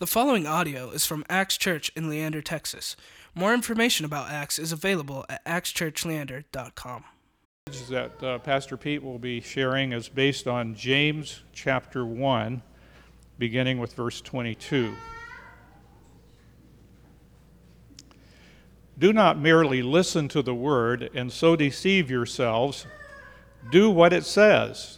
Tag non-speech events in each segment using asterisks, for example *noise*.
The following audio is from Axe Church in Leander, Texas. More information about Axe is available at axechurchleander.com. that uh, Pastor Pete will be sharing is based on James chapter 1, beginning with verse 22. Do not merely listen to the word and so deceive yourselves. Do what it says.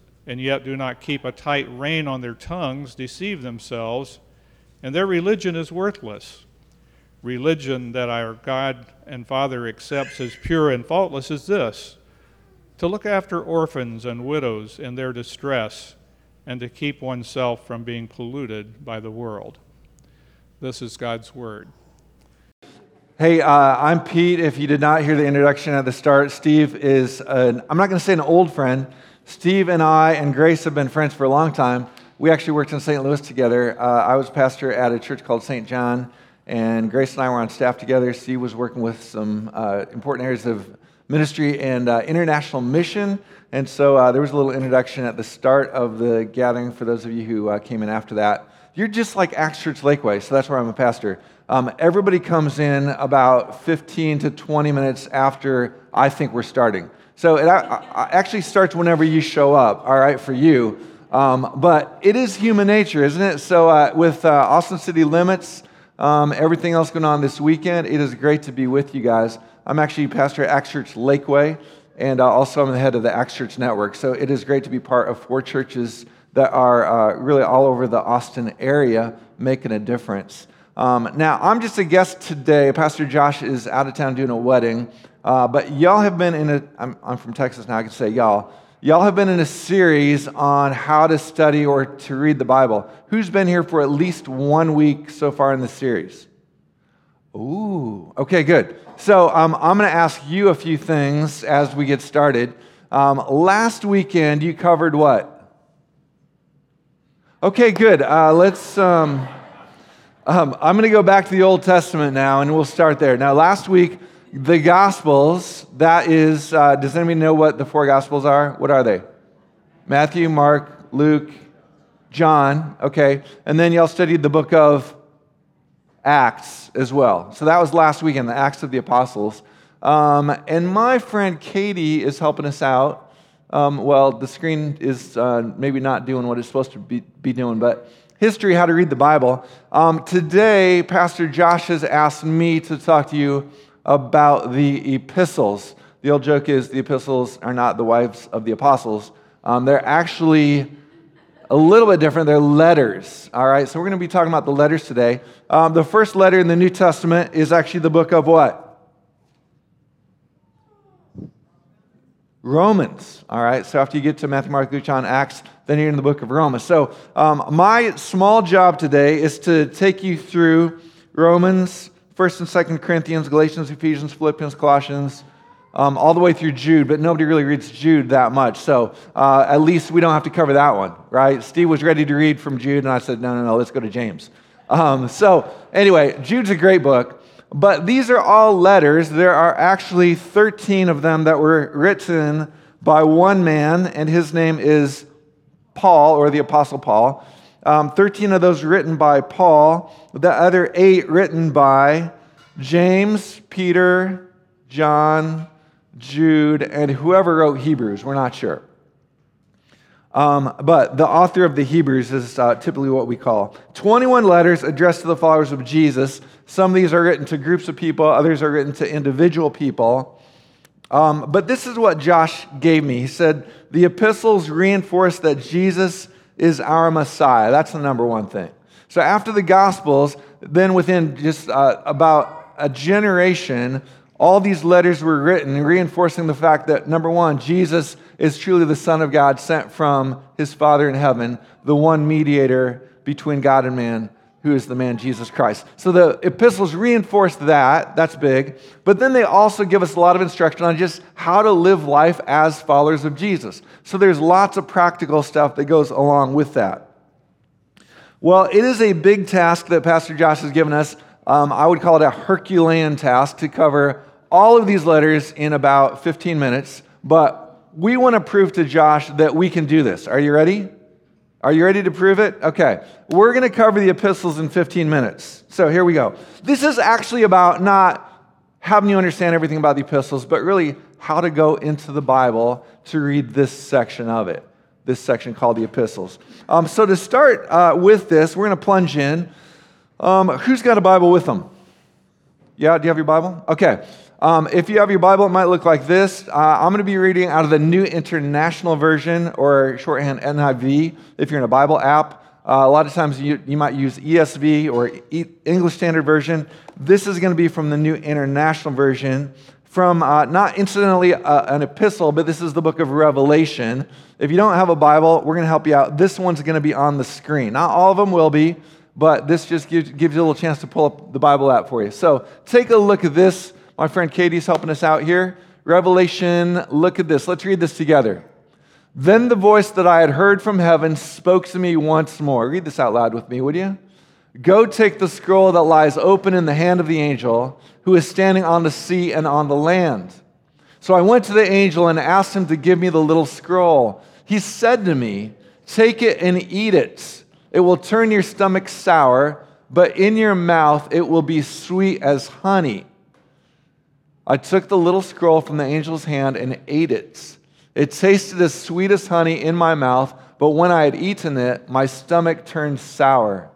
and yet do not keep a tight rein on their tongues deceive themselves, and their religion is worthless. Religion that our God and Father accepts as pure and faultless is this to look after orphans and widows in their distress, and to keep oneself from being polluted by the world. This is God's Word. Hey, uh, I'm Pete. If you did not hear the introduction at the start, Steve is, an, I'm not going to say an old friend. Steve and I and Grace have been friends for a long time. We actually worked in St. Louis together. Uh, I was pastor at a church called St. John, and Grace and I were on staff together. Steve was working with some uh, important areas of ministry and uh, international mission. And so uh, there was a little introduction at the start of the gathering for those of you who uh, came in after that. You're just like Axe Church Lakeway, so that's where I'm a pastor. Um, everybody comes in about 15 to 20 minutes after I think we're starting. So it actually starts whenever you show up, all right, for you. Um, but it is human nature, isn't it? So uh, with uh, Austin City Limits, um, everything else going on this weekend, it is great to be with you guys. I'm actually pastor at Axe Church Lakeway, and uh, also I'm the head of the Axe Church Network. So it is great to be part of four churches that are uh, really all over the Austin area making a difference. Um, now, I'm just a guest today. Pastor Josh is out of town doing a wedding. Uh, but y'all have been in a, I'm, I'm from Texas now, I can say y'all. Y'all have been in a series on how to study or to read the Bible. Who's been here for at least one week so far in the series? Ooh, okay, good. So um, I'm going to ask you a few things as we get started. Um, last weekend, you covered what? Okay, good. Uh, let's. Um, um, I'm going to go back to the Old Testament now, and we'll start there. Now, last week, the Gospels, that is, uh, does anybody know what the four Gospels are? What are they? Matthew, Mark, Luke, John, okay. And then y'all studied the book of Acts as well. So that was last weekend, the Acts of the Apostles. Um, and my friend Katie is helping us out. Um, well, the screen is uh, maybe not doing what it's supposed to be, be doing, but history, how to read the Bible. Um, today, Pastor Josh has asked me to talk to you about the epistles. The old joke is the epistles are not the wives of the apostles. Um, they're actually a little bit different. They're letters. All right, so we're going to be talking about the letters today. Um, the first letter in the New Testament is actually the book of what? Romans. All right, so after you get to Matthew, Mark, Luke, John, Acts, then you're in the book of Romans. So um, my small job today is to take you through Romans, 1st and 2nd Corinthians, Galatians, Ephesians, Philippians, Colossians, um, all the way through Jude, but nobody really reads Jude that much. So uh, at least we don't have to cover that one, right? Steve was ready to read from Jude, and I said, no, no, no, let's go to James. Um, so anyway, Jude's a great book. But these are all letters. There are actually 13 of them that were written by one man, and his name is Paul, or the Apostle Paul. Um, 13 of those written by Paul, the other eight written by James, Peter, John, Jude, and whoever wrote Hebrews. We're not sure. Um, but the author of the Hebrews is uh, typically what we call 21 letters addressed to the followers of Jesus. Some of these are written to groups of people, others are written to individual people. Um, but this is what Josh gave me. He said, The epistles reinforce that Jesus is our Messiah. That's the number one thing. So after the Gospels, then within just uh, about a generation, all these letters were written reinforcing the fact that number one, Jesus is truly the Son of God sent from his Father in heaven, the one mediator between God and man, who is the man Jesus Christ. So the epistles reinforce that. That's big. But then they also give us a lot of instruction on just how to live life as followers of Jesus. So there's lots of practical stuff that goes along with that. Well, it is a big task that Pastor Josh has given us. Um, I would call it a Herculean task to cover all of these letters in about 15 minutes. But we want to prove to Josh that we can do this. Are you ready? Are you ready to prove it? Okay. We're going to cover the epistles in 15 minutes. So here we go. This is actually about not having you understand everything about the epistles, but really how to go into the Bible to read this section of it, this section called the epistles. Um, so to start uh, with this, we're going to plunge in. Um, who's got a Bible with them? Yeah, do you have your Bible? Okay. Um, if you have your Bible, it might look like this. Uh, I'm going to be reading out of the New International Version or shorthand NIV if you're in a Bible app. Uh, a lot of times you, you might use ESV or e- English Standard Version. This is going to be from the New International Version, from uh, not incidentally uh, an epistle, but this is the book of Revelation. If you don't have a Bible, we're going to help you out. This one's going to be on the screen. Not all of them will be, but this just gives, gives you a little chance to pull up the Bible app for you. So take a look at this. My friend Katie's helping us out here. Revelation, look at this. Let's read this together. Then the voice that I had heard from heaven spoke to me once more. Read this out loud with me, would you? Go take the scroll that lies open in the hand of the angel who is standing on the sea and on the land. So I went to the angel and asked him to give me the little scroll. He said to me, Take it and eat it. It will turn your stomach sour, but in your mouth it will be sweet as honey. I took the little scroll from the angel's hand and ate it. It tasted as sweet as honey in my mouth, but when I had eaten it, my stomach turned sour.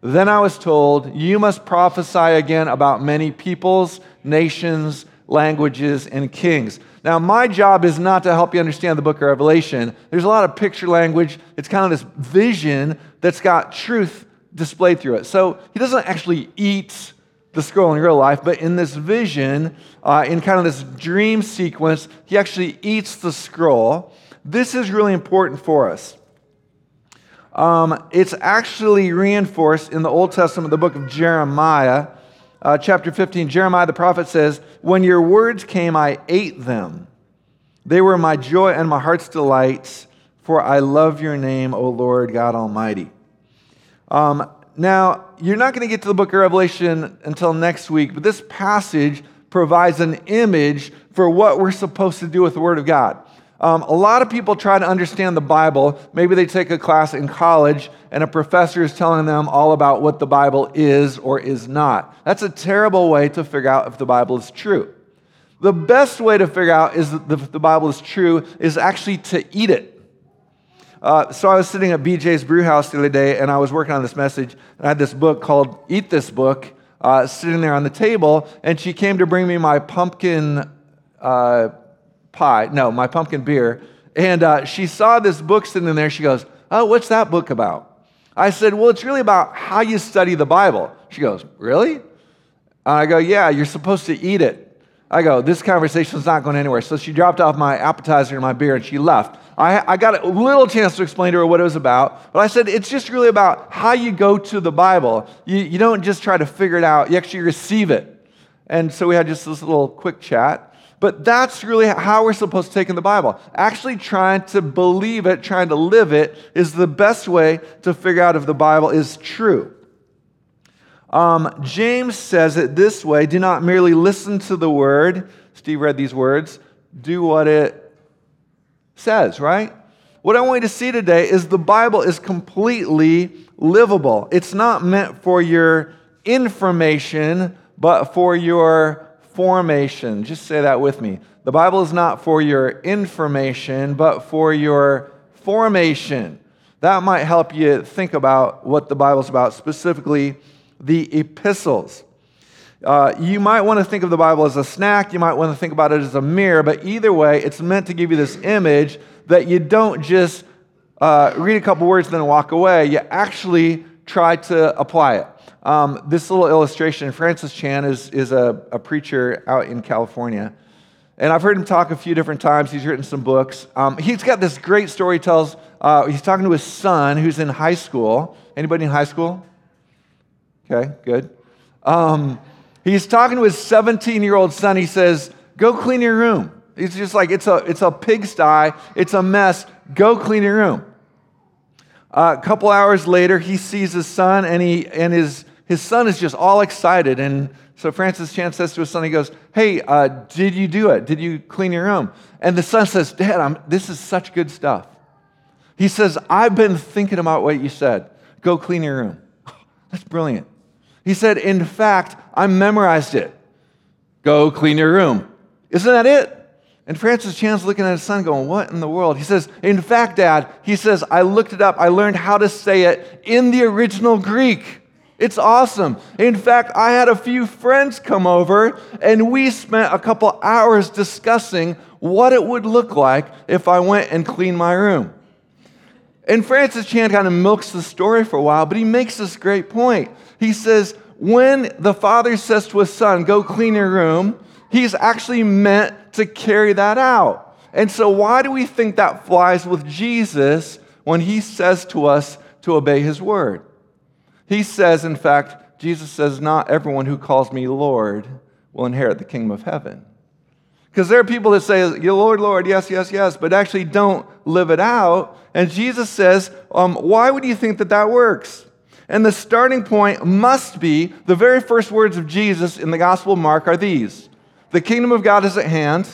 Then I was told, You must prophesy again about many peoples, nations, languages, and kings. Now, my job is not to help you understand the book of Revelation. There's a lot of picture language. It's kind of this vision that's got truth displayed through it. So he doesn't actually eat the scroll in real life, but in this vision, uh, in kind of this dream sequence, he actually eats the scroll. This is really important for us. Um, it's actually reinforced in the Old Testament, the book of Jeremiah, uh, chapter 15. Jeremiah the prophet says, When your words came, I ate them. They were my joy and my heart's delights, for I love your name, O Lord God Almighty. Um, now, you're not going to get to the book of Revelation until next week, but this passage provides an image for what we're supposed to do with the Word of God. Um, a lot of people try to understand the Bible. Maybe they take a class in college and a professor is telling them all about what the Bible is or is not. That's a terrible way to figure out if the Bible is true. The best way to figure out is that the Bible is true is actually to eat it. Uh, so I was sitting at BJ's Brew House the other day, and I was working on this message, and I had this book called "Eat This Book" uh, sitting there on the table, and she came to bring me my pumpkin uh, pie, no, my pumpkin beer, and uh, she saw this book sitting there. She goes, "Oh, what's that book about?" I said, "Well, it's really about how you study the Bible." She goes, "Really?" And I go, "Yeah, you're supposed to eat it." I go, this conversation's not going anywhere. So she dropped off my appetizer and my beer and she left. I, I got a little chance to explain to her what it was about, but I said it's just really about how you go to the Bible. You, you don't just try to figure it out, you actually receive it. And so we had just this little quick chat. But that's really how we're supposed to take in the Bible. Actually, trying to believe it, trying to live it, is the best way to figure out if the Bible is true. Um, James says it this way do not merely listen to the word. Steve read these words. Do what it says, right? What I want you to see today is the Bible is completely livable. It's not meant for your information, but for your formation. Just say that with me. The Bible is not for your information, but for your formation. That might help you think about what the Bible's about, specifically the epistles. Uh, you might want to think of the Bible as a snack. You might want to think about it as a mirror, but either way, it's meant to give you this image that you don't just uh, read a couple words and then walk away. You actually try to apply it. Um, this little illustration, Francis Chan is, is a, a, preacher out in California. And I've heard him talk a few different times. He's written some books. Um, he's got this great story he tells. Uh, he's talking to his son who's in high school. Anybody in high school? Okay, good. Um, he's talking to his 17 year old son. He says, Go clean your room. He's just like, It's a, it's a pigsty, it's a mess. Go clean your room. Uh, a couple hours later, he sees his son, and, he, and his, his son is just all excited. And so Francis Chan says to his son, he goes, Hey, uh, did you do it? Did you clean your room? And the son says, Dad, I'm, this is such good stuff. He says, I've been thinking about what you said. Go clean your room. *laughs* That's brilliant. He said, In fact, I memorized it. Go clean your room. Isn't that it? And Francis Chan's looking at his son going, What in the world? He says, In fact, Dad, he says, I looked it up. I learned how to say it in the original Greek. It's awesome. In fact, I had a few friends come over and we spent a couple hours discussing what it would look like if I went and cleaned my room. And Francis Chan kind of milks the story for a while, but he makes this great point. He says, when the father says to his son, Go clean your room, he's actually meant to carry that out. And so, why do we think that flies with Jesus when he says to us to obey his word? He says, in fact, Jesus says, Not everyone who calls me Lord will inherit the kingdom of heaven. Because there are people that say, Lord, Lord, yes, yes, yes, but actually don't live it out. And Jesus says, um, Why would you think that that works? And the starting point must be the very first words of Jesus in the Gospel of Mark are these The kingdom of God is at hand.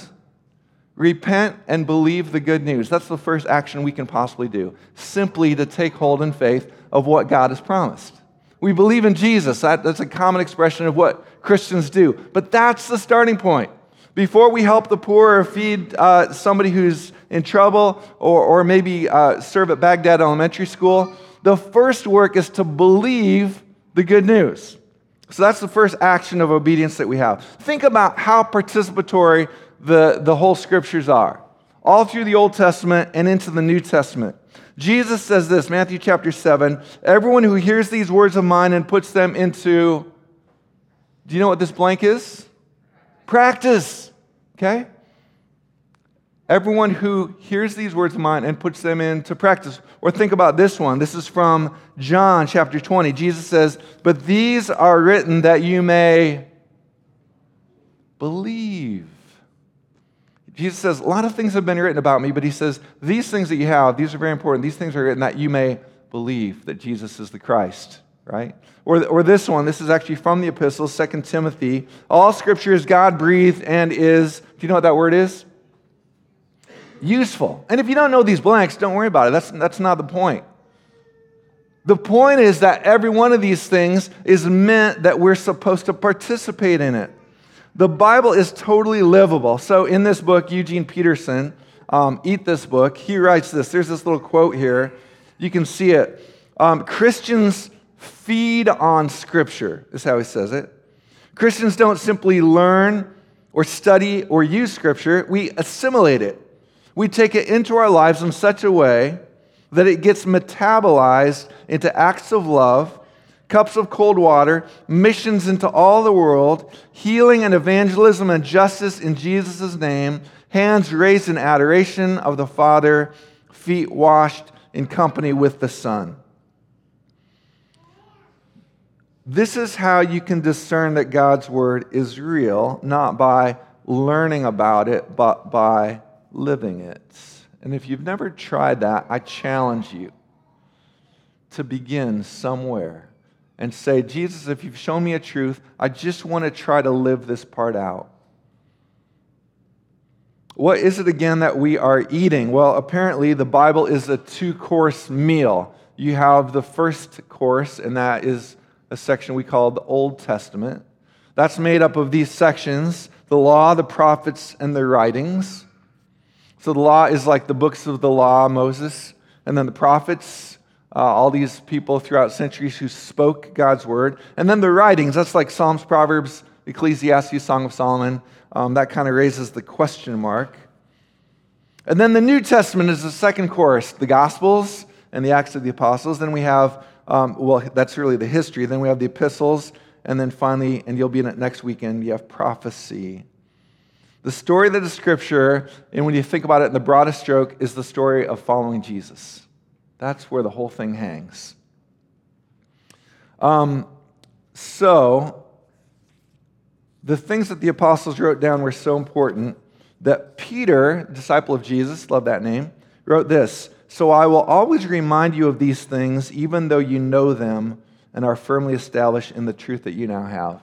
Repent and believe the good news. That's the first action we can possibly do. Simply to take hold in faith of what God has promised. We believe in Jesus. That, that's a common expression of what Christians do. But that's the starting point. Before we help the poor or feed uh, somebody who's in trouble or, or maybe uh, serve at Bagdad Elementary School, the first work is to believe the good news. So that's the first action of obedience that we have. Think about how participatory the, the whole scriptures are, all through the Old Testament and into the New Testament. Jesus says this, Matthew chapter 7 Everyone who hears these words of mine and puts them into, do you know what this blank is? Practice. Okay? Everyone who hears these words of mine and puts them into practice. Or think about this one. This is from John chapter 20. Jesus says, But these are written that you may believe Jesus says, a lot of things have been written about me, but he says, these things that you have, these are very important. These things are written that you may believe that Jesus is the Christ, right? Or, or this one, this is actually from the epistles, 2 Timothy. All scripture is God breathed and is, do you know what that word is? Useful. And if you don't know these blanks, don't worry about it. That's, that's not the point. The point is that every one of these things is meant that we're supposed to participate in it. The Bible is totally livable. So, in this book, Eugene Peterson, um, Eat This Book, he writes this. There's this little quote here. You can see it. Um, Christians feed on Scripture, is how he says it. Christians don't simply learn or study or use Scripture, we assimilate it. We take it into our lives in such a way that it gets metabolized into acts of love cups of cold water, missions into all the world, healing and evangelism and justice in Jesus' name, hands raised in adoration of the Father, feet washed in company with the Son. This is how you can discern that God's word is real, not by learning about it, but by living it. And if you've never tried that, I challenge you to begin somewhere and say, Jesus, if you've shown me a truth, I just want to try to live this part out. What is it again that we are eating? Well, apparently, the Bible is a two course meal. You have the first course, and that is a section we call the Old Testament. That's made up of these sections the law, the prophets, and the writings. So the law is like the books of the law, Moses, and then the prophets uh, all these people throughout centuries who spoke God's word. And then the writings, that's like Psalms, Proverbs, Ecclesiastes, Song of Solomon. Um, that kind of raises the question mark. And then the New Testament is the second course, the Gospels and the Acts of the Apostles. Then we have, um, well, that's really the history. Then we have the epistles. And then finally, and you'll be in it next weekend, you have prophecy. The story that is Scripture, and when you think about it in the broadest stroke, is the story of following Jesus. That's where the whole thing hangs. Um, so, the things that the apostles wrote down were so important that Peter, disciple of Jesus, love that name, wrote this So I will always remind you of these things, even though you know them and are firmly established in the truth that you now have.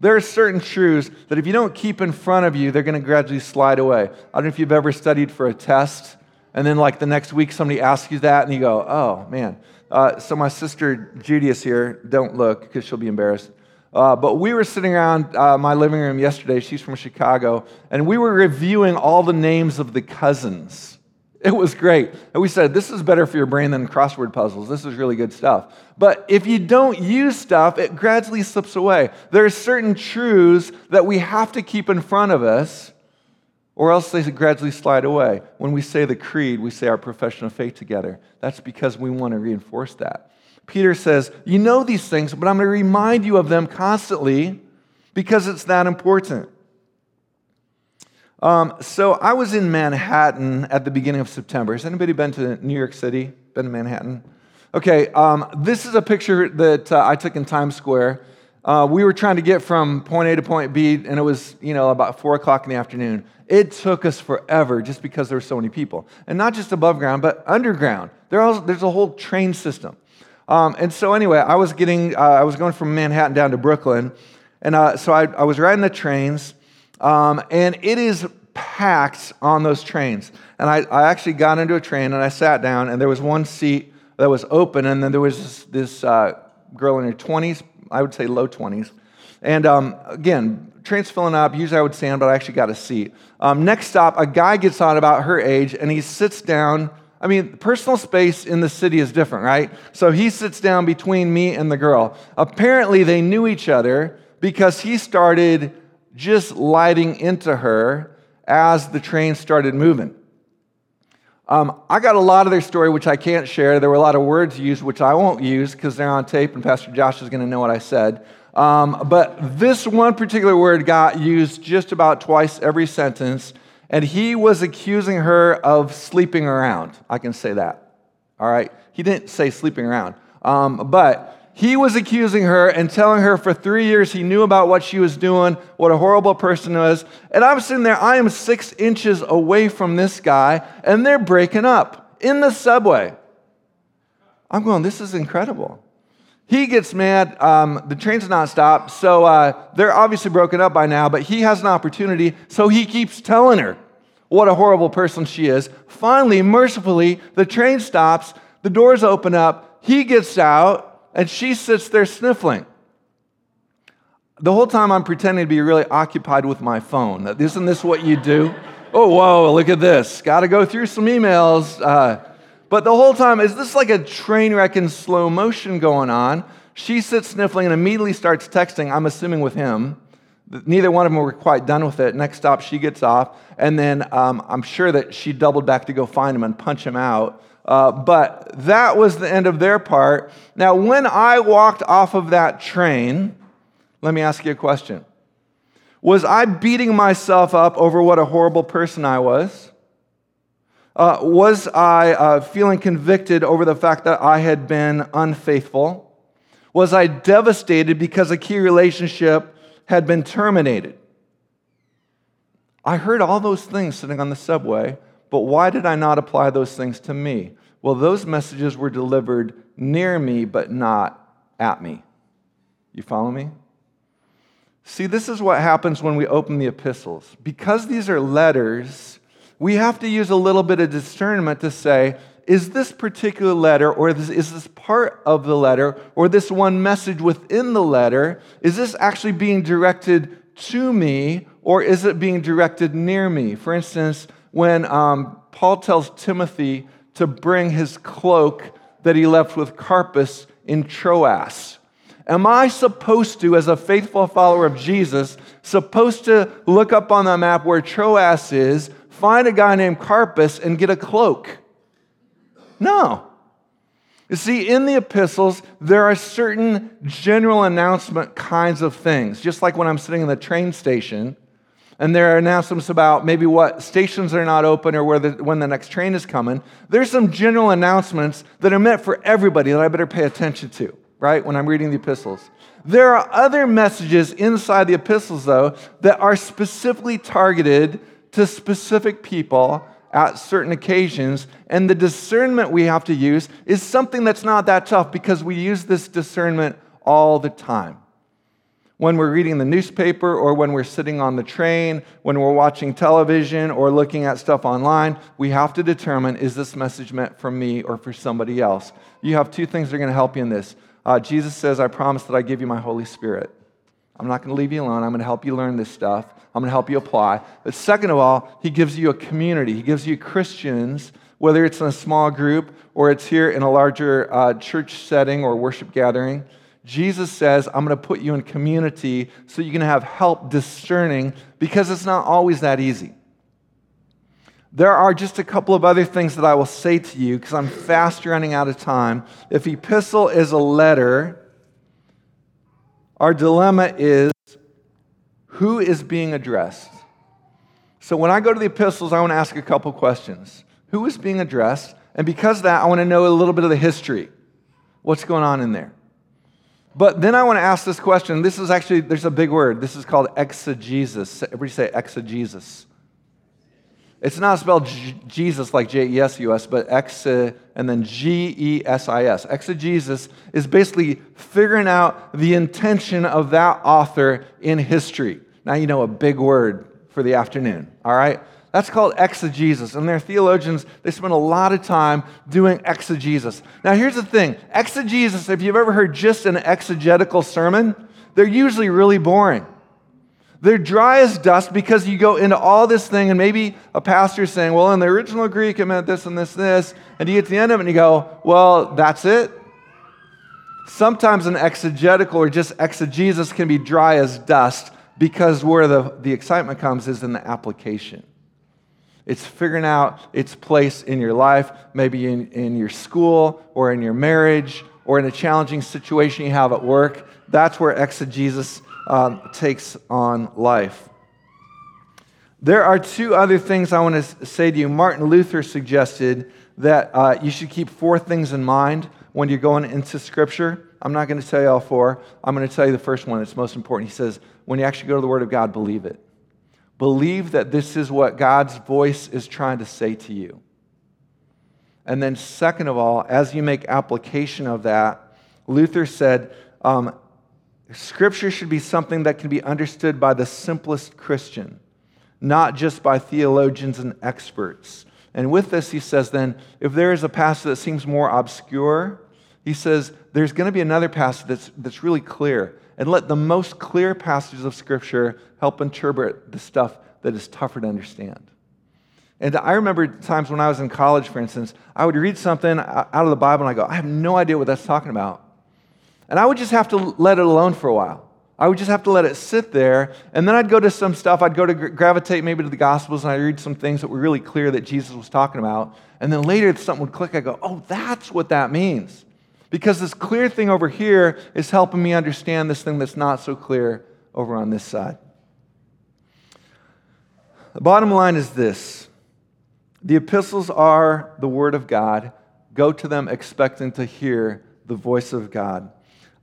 There are certain truths that if you don't keep in front of you, they're going to gradually slide away. I don't know if you've ever studied for a test, and then like the next week somebody asks you that, and you go, oh man. Uh, so my sister Judy is here. Don't look because she'll be embarrassed. Uh, but we were sitting around uh, my living room yesterday. She's from Chicago, and we were reviewing all the names of the cousins. *laughs* It was great. And we said, this is better for your brain than crossword puzzles. This is really good stuff. But if you don't use stuff, it gradually slips away. There are certain truths that we have to keep in front of us, or else they gradually slide away. When we say the creed, we say our profession of faith together. That's because we want to reinforce that. Peter says, You know these things, but I'm going to remind you of them constantly because it's that important. Um, so I was in Manhattan at the beginning of September. Has anybody been to New York City? Been to Manhattan? Okay, um, this is a picture that uh, I took in Times Square. Uh, we were trying to get from point A to point B, and it was, you know, about four o'clock in the afternoon. It took us forever just because there were so many people, and not just above ground, but underground. There's a whole train system. Um, and so anyway, I was getting, uh, I was going from Manhattan down to Brooklyn, and uh, so I, I was riding the trains. Um, and it is packed on those trains. And I, I, actually got into a train and I sat down, and there was one seat that was open, and then there was this, this uh, girl in her 20s, I would say low 20s. And um, again, train's filling up. Usually I would stand, but I actually got a seat. Um, next stop, a guy gets on about her age, and he sits down. I mean, personal space in the city is different, right? So he sits down between me and the girl. Apparently, they knew each other because he started just lighting into her as the train started moving. Um, I got a lot of their story, which I can't share. There were a lot of words used, which I won't use because they're on tape, and Pastor Josh is going to know what I said. Um, but this one particular word got used just about twice every sentence, and he was accusing her of sleeping around. I can say that. All right? He didn't say sleeping around. Um, but he was accusing her and telling her for three years he knew about what she was doing, what a horrible person was. And I'm sitting there, I am six inches away from this guy, and they're breaking up in the subway. I'm going, this is incredible. He gets mad. Um, the train's not stopped, so uh, they're obviously broken up by now, but he has an opportunity, so he keeps telling her what a horrible person she is. Finally, mercifully, the train stops, the doors open up, he gets out, and she sits there sniffling. The whole time I'm pretending to be really occupied with my phone. Isn't this what you do? oh, whoa, look at this. Got to go through some emails. Uh, but the whole time, is this like a train wreck in slow motion going on? She sits sniffling and immediately starts texting, I'm assuming with him. Neither one of them were quite done with it. Next stop, she gets off. And then um, I'm sure that she doubled back to go find him and punch him out. Uh, but that was the end of their part. Now, when I walked off of that train, let me ask you a question. Was I beating myself up over what a horrible person I was? Uh, was I uh, feeling convicted over the fact that I had been unfaithful? Was I devastated because a key relationship had been terminated? I heard all those things sitting on the subway but why did I not apply those things to me? Well, those messages were delivered near me, but not at me. You follow me? See, this is what happens when we open the epistles. Because these are letters, we have to use a little bit of discernment to say, is this particular letter, or is this part of the letter, or this one message within the letter, is this actually being directed to me, or is it being directed near me? For instance, when um, Paul tells Timothy to bring his cloak that he left with Carpus in Troas. Am I supposed to, as a faithful follower of Jesus, supposed to look up on the map where Troas is, find a guy named Carpus, and get a cloak? No. You see, in the epistles, there are certain general announcement kinds of things. Just like when I'm sitting in the train station and there are announcements about maybe what stations are not open or where the, when the next train is coming. There's some general announcements that are meant for everybody that I better pay attention to, right? When I'm reading the epistles. There are other messages inside the epistles, though, that are specifically targeted to specific people at certain occasions. And the discernment we have to use is something that's not that tough because we use this discernment all the time. When we're reading the newspaper, or when we're sitting on the train, when we're watching television, or looking at stuff online, we have to determine is this message meant for me or for somebody else? You have two things that are going to help you in this. Uh, Jesus says, I promise that I give you my Holy Spirit. I'm not going to leave you alone. I'm going to help you learn this stuff. I'm going to help you apply. But second of all, he gives you a community. He gives you Christians, whether it's in a small group or it's here in a larger uh, church setting or worship gathering. Jesus says, I'm going to put you in community so you can have help discerning because it's not always that easy. There are just a couple of other things that I will say to you because I'm fast running out of time. If epistle is a letter, our dilemma is who is being addressed? So when I go to the epistles, I want to ask a couple questions. Who is being addressed? And because of that, I want to know a little bit of the history. What's going on in there? But then I want to ask this question. This is actually, there's a big word. This is called exegesis. Everybody say exegesis. It's not spelled Jesus like J E S U S, but X and then G E S I S. Exegesis is basically figuring out the intention of that author in history. Now you know a big word for the afternoon, all right? That's called exegesis. And their theologians, they spend a lot of time doing exegesis. Now, here's the thing exegesis, if you've ever heard just an exegetical sermon, they're usually really boring. They're dry as dust because you go into all this thing, and maybe a pastor is saying, Well, in the original Greek, it meant this and this this. And you get to the end of it and you go, Well, that's it. Sometimes an exegetical or just exegesis can be dry as dust because where the, the excitement comes is in the application. It's figuring out its place in your life, maybe in, in your school or in your marriage or in a challenging situation you have at work. That's where exegesis um, takes on life. There are two other things I want to say to you. Martin Luther suggested that uh, you should keep four things in mind when you're going into Scripture. I'm not going to tell you all four. I'm going to tell you the first one. It's most important. He says, when you actually go to the Word of God, believe it. Believe that this is what God's voice is trying to say to you. And then, second of all, as you make application of that, Luther said, um, Scripture should be something that can be understood by the simplest Christian, not just by theologians and experts. And with this, he says, then, if there is a passage that seems more obscure, he says, there's going to be another passage that's, that's really clear. And let the most clear passages of Scripture help interpret the stuff that is tougher to understand. And I remember times when I was in college, for instance, I would read something out of the Bible and I go, I have no idea what that's talking about. And I would just have to let it alone for a while. I would just have to let it sit there. And then I'd go to some stuff. I'd go to gravitate maybe to the Gospels and I'd read some things that were really clear that Jesus was talking about. And then later, something would click, I go, oh, that's what that means. Because this clear thing over here is helping me understand this thing that's not so clear over on this side. The bottom line is this the epistles are the Word of God. Go to them expecting to hear the voice of God.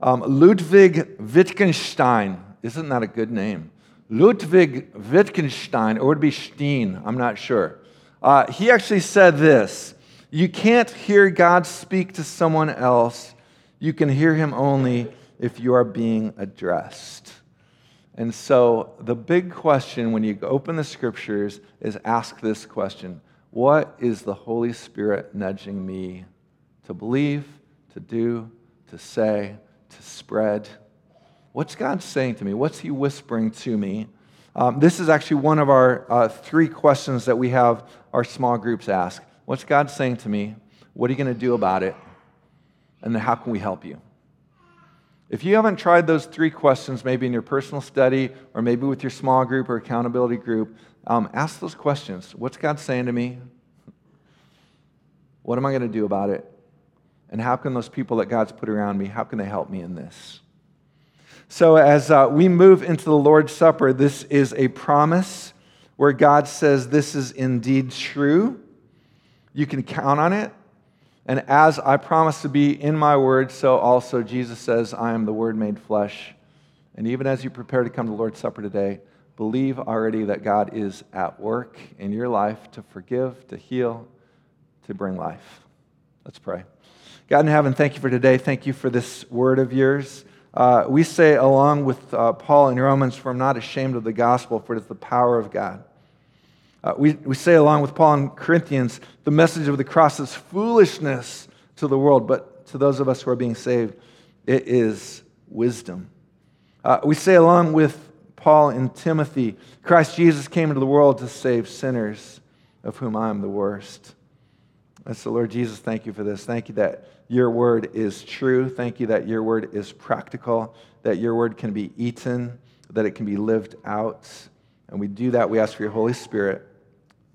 Um, Ludwig Wittgenstein, isn't that a good name? Ludwig Wittgenstein, or would be Steen? I'm not sure. Uh, he actually said this You can't hear God speak to someone else, you can hear him only if you are being addressed. And so, the big question when you open the scriptures is ask this question What is the Holy Spirit nudging me to believe, to do, to say? to spread. What's God saying to me? What's He whispering to me? Um, this is actually one of our uh, three questions that we have our small groups ask. What's God saying to me? What are you going to do about it? And then how can we help you? If you haven't tried those three questions, maybe in your personal study or maybe with your small group or accountability group, um, ask those questions. What's God saying to me? What am I going to do about it? And how can those people that God's put around me, how can they help me in this? So, as uh, we move into the Lord's Supper, this is a promise where God says this is indeed true. You can count on it. And as I promise to be in my word, so also Jesus says, I am the word made flesh. And even as you prepare to come to the Lord's Supper today, believe already that God is at work in your life to forgive, to heal, to bring life. Let's pray. God in heaven, thank you for today. Thank you for this word of yours. Uh, we say, along with uh, Paul in Romans, for I'm not ashamed of the gospel, for it is the power of God. Uh, we, we say, along with Paul in Corinthians, the message of the cross is foolishness to the world, but to those of us who are being saved, it is wisdom. Uh, we say, along with Paul in Timothy, Christ Jesus came into the world to save sinners, of whom I am the worst. And so, Lord Jesus, thank you for this. Thank you that your word is true. Thank you that your word is practical, that your word can be eaten, that it can be lived out. And we do that. We ask for your Holy Spirit.